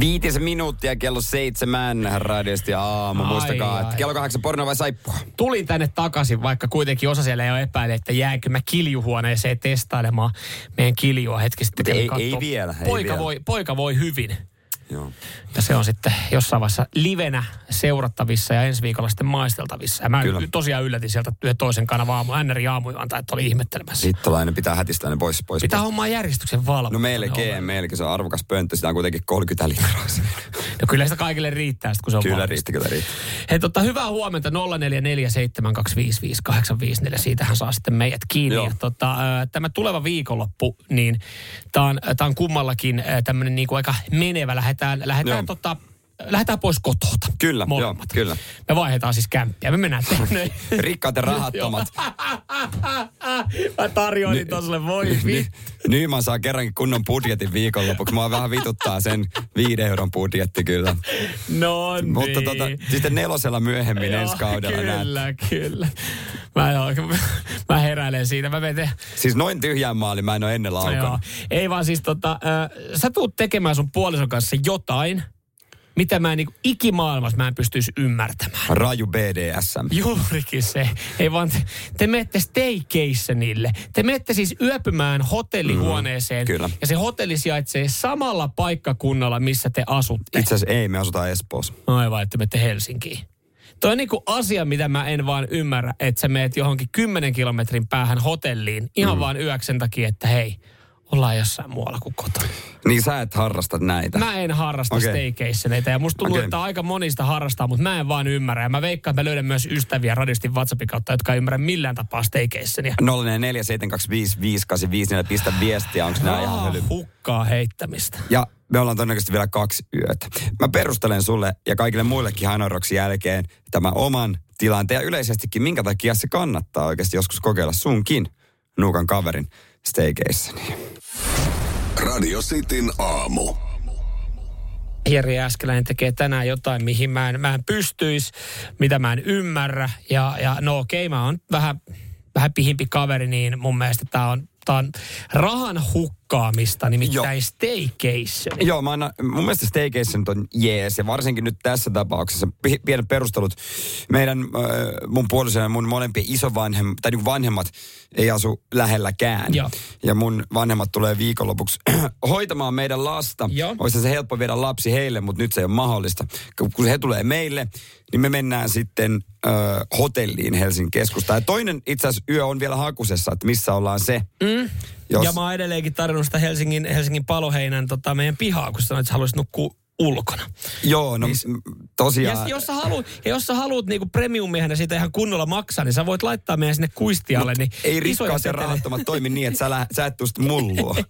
Viitisen minuuttia kello seitsemän radiosti ja aamu. Ai, Muistakaa, ai. että kello kahdeksan porno vai saippua? Tulin tänne takaisin, vaikka kuitenkin osa siellä jo epäili, että jäänkö mä kiljuhuoneeseen testailemaan meidän kiljua hetki sitten. Ei- ei vielä, ei Poika, vielä. Voi, poika voi hyvin. Joo. Ja se on sitten jossain vaiheessa livenä seurattavissa ja ensi viikolla sitten maisteltavissa. Ja mä Kyllä. Tosiaan yllätin sieltä yhden toisen kanavan aamu, NRI aamuilta, että oli ihmettelemässä. Hittolainen pitää hätistä ne pois. pois Pitää pois. hommaa järjestyksen valvonta. No melkein, melkein. Se on arvokas pönttö. Sitä on kuitenkin 30 litraa. No kyllä sitä kaikille riittää, sit, kun se on kyllä valmista. riitti, kyllä riitti. Hei, tota, hyvää huomenta 0447255854. Siitähän saa sitten meidät kiinni. Joo. Ja, tota, tämä tuleva viikonloppu, niin tämä on, tää on kummallakin tämmöinen niinku aika menevä. Lähdetään, lähdetään, Joo. tota, lähdetään pois kotota. Kyllä, molemmat. joo, kyllä. Me vaihdetaan siis kämppiä. Me mennään tänne. Rikkaat ja rahattomat. Mä tarjoilin toiselle, voi Ny- vittu. Nyman saa kerrankin kunnon budjetin viikonlopuksi. Mua vähän vituttaa sen viiden euron budjetti kyllä. No niin. Mutta tota, sitten nelosella myöhemmin Joo, ensi kaudella näet. Kyllä, kyllä. Mä, mä heräilen siitä. Mä menen Siis noin tyhjään maali mä en ole ennen No laukanut. joo. Ei vaan siis tota, äh, sä tuut tekemään sun puolison kanssa jotain, mitä mä en niin ikimaailmassa mä en pystyisi ymmärtämään. Raju BDSM. Juurikin se. Ei vaan te, te menette staycationille. Te menette siis yöpymään hotellihuoneeseen. Mm, kyllä. Ja se hotelli sijaitsee samalla paikkakunnalla, missä te asutte. Itse asiassa ei, me asutaan Espoossa. Aivan, että menette Helsinkiin. Toi on niinku asia, mitä mä en vaan ymmärrä, että sä meet johonkin 10 kilometrin päähän hotelliin ihan mm. vaan yöksi sen takia, että hei, ollaan jossain muualla kuin kotona. Niin sä et harrasta näitä. Mä en harrasta okay. staycationeita ja musta tuntuu, Okei. että aika monista harrastaa, mutta mä en vaan ymmärrä. Ja mä veikkaan, että mä löydän myös ystäviä radistin WhatsAppin kautta, jotka ei ymmärrä millään tapaa staycationia. 04725555, pistä viestiä, onko nämä ihan höly. hukkaa heittämistä. Ja me ollaan todennäköisesti vielä kaksi yötä. Mä perustelen sulle ja kaikille muillekin Hanoroksin jälkeen tämän oman tilanteen ja yleisestikin, minkä takia se kannattaa oikeasti joskus kokeilla sunkin nuukan kaverin staycationia. Radio Cityn aamu. Jeri Äskeläinen tekee tänään jotain, mihin mä en, mä en pystyisi, mitä mä en ymmärrä. Ja, ja no okei, mä oon vähän, vähän pihimpi kaveri, niin mun mielestä tää on, on rahan hukkaamista, nimittäin staycation. Joo, mä annan, mun mielestä staycation on jees ja varsinkin nyt tässä tapauksessa pi- pienet perustelut. Meidän, äh, mun puoliso ja mun molempien isovanhemmat, tai niin vanhemmat ei asu lähelläkään. Joo. Ja mun vanhemmat tulee viikonlopuksi hoitamaan meidän lasta. Joo. Olisi se helppo viedä lapsi heille, mutta nyt se ei ole mahdollista. Kun he tulee meille, niin me mennään sitten hotelliin Helsingin keskustaan. Ja toinen itse asiassa yö on vielä hakusessa, että missä ollaan se. Mm. Jos, Ja mä oon edelleenkin tarjonnut sitä Helsingin, Helsingin paloheinän tota, meidän pihaa, kun sanoit, että sä haluaisit nukkua ulkona. joo, no Niin- tosiaan. Ja jos sä haluat, ja jos sä haluat niinku premiummiehenä siitä ihan kunnolla maksaa, niin sä voit laittaa meidän sinne kuistialle. Niin Ei rikkaat ja seteleitä. rahattomat toimi niin, että sä, lä- sä et tuu sit mullua.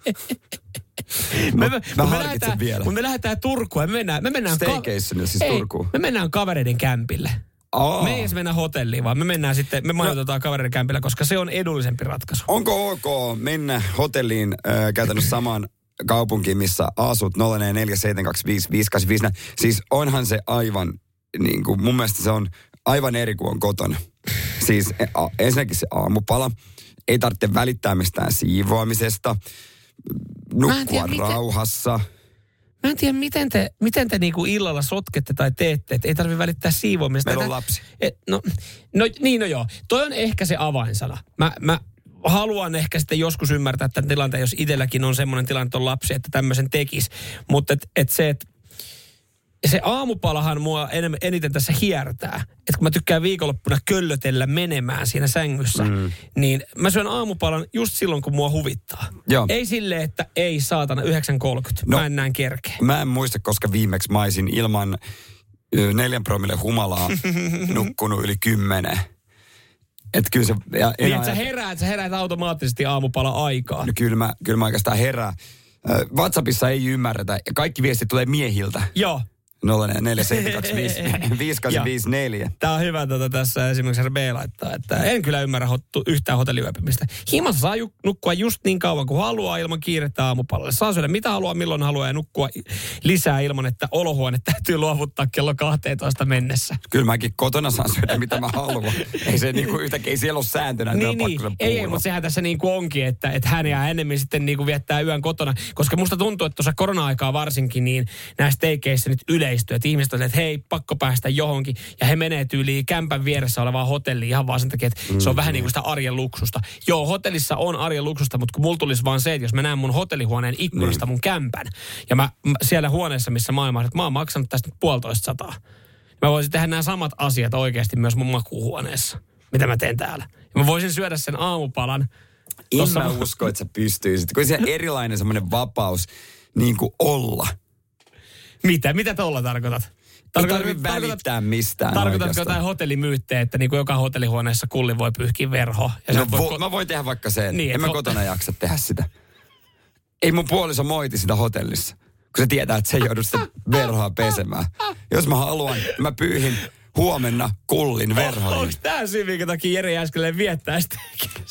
Me, me, mä me, lähdetään, vielä. Mut me lähdetään Turkuun ja me mennään, me mennään, Staycationille siis Ei, Turkuun. me mennään kavereiden kämpille. Aa. Me ei edes mennä hotelliin, vaan me mennään sitten, me majoitetaan kavereiden kämpillä, koska se on edullisempi ratkaisu. Onko ok mennä hotelliin äh, käytännössä samaan kaupunkiin, missä asut 04472555? Siis onhan se aivan, niin kuin, mun mielestä se on aivan eri kuin on kotona. Siis e, a, ensinnäkin se aamupala. Ei tarvitse välittää mistään siivoamisesta. Nukkua tiedä, miten- rauhassa. Mä en tiedä, miten te, miten te niinku illalla sotkette tai teette, että ei tarvitse välittää siivoamista. Meillä on lapsi. Et, no, no, niin no joo. Toi on ehkä se avainsana. Mä, mä haluan ehkä sitten joskus ymmärtää tämän tilanteen, jos itselläkin on semmoinen tilanne, että on lapsi, että tämmöisen tekisi. Mutta et, et se, että se aamupalahan mua enemmän, eniten tässä hiertää. Että kun mä tykkään viikonloppuna köllötellä menemään siinä sängyssä, mm. niin mä syön aamupalan just silloin, kun mua huvittaa. Joo. Ei silleen, että ei saatana 9.30. No. Mä en näin kerkeä. Mä en muista, koska viimeksi mä olisin ilman neljän promille humalaa nukkunut yli kymmenen. Et kyllä se... Ja Niin, että sä heräät, sä heräät automaattisesti aamupala aikaa. No kyllä mä, kyllä mä oikeastaan herää. Ö, WhatsAppissa ei ymmärretä ja kaikki viestit tulee miehiltä. Joo. 04725 Tämä on hyvä tota, tässä esimerkiksi RB laittaa, että en kyllä ymmärrä hot, yhtään hotelliyöpymistä. Himassa saa ju, nukkua just niin kauan kuin haluaa ilman kiirettä aamupallalle. Saa syödä mitä haluaa, milloin haluaa ja nukkua lisää ilman, että olohuone täytyy luovuttaa kello 12 mennessä. Kyllä mäkin kotona saan syödä mitä mä haluan. Ei se niinku yhtäkkiä, ei siellä ole sääntönä, niin, niin. Ei, ei, mutta sehän tässä niin kuin onkin, että, että hän ja enemmän sitten niin kuin viettää yön kotona. Koska musta tuntuu, että tuossa korona-aikaa varsinkin, niin näissä teikeissä nyt yleistyy. Että ihmiset on, että hei, pakko päästä johonkin. Ja he menee tyyliin kämpän vieressä olevaan hotelliin ihan vaan sen takia, että mm, se on vähän niin kuin sitä arjen luksusta. Joo, hotellissa on arjen luksusta, mutta kun mulla tulisi vaan se, että jos mä näen mun hotellihuoneen ikkunasta niin. mun kämpän, ja mä, siellä huoneessa, missä maailma että mä oon maksanut tästä puolitoista sataa. Mä voisin tehdä nämä samat asiat oikeasti myös mun makuuhuoneessa, mitä mä teen täällä. Ja mä voisin syödä sen aamupalan. En mä usko, että sä pystyisit. Kun se erilainen semmoinen vapaus niin kuin olla. Mitä? Mitä tuolla tarkoitat? Tarkoitat, ei tarvitse välittää mistään Tarkoitatko jotain hotellimyyttejä, että niin kuin joka hotellihuoneessa kulli voi pyyhkiä verho? Ja no, vo, ko- mä voin tehdä vaikka sen. Niin, en mä ho- kotona jaksa tehdä sitä. Ei mun puoliso moiti sitä hotellissa, kun se tietää, että se ei joudu sitä verhoa pesemään. Jos mä haluan, mä pyyhin huomenna kullin verhoihin. Onko tämä syy, minkä takia Jere Jääskeleen viettää sitä?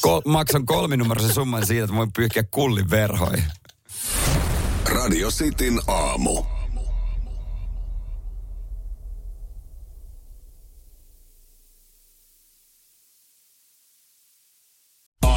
Kol- maksan kolminumeroisen summan siitä, että voin pyyhkiä kullin verhoihin. Radio Cityn aamu.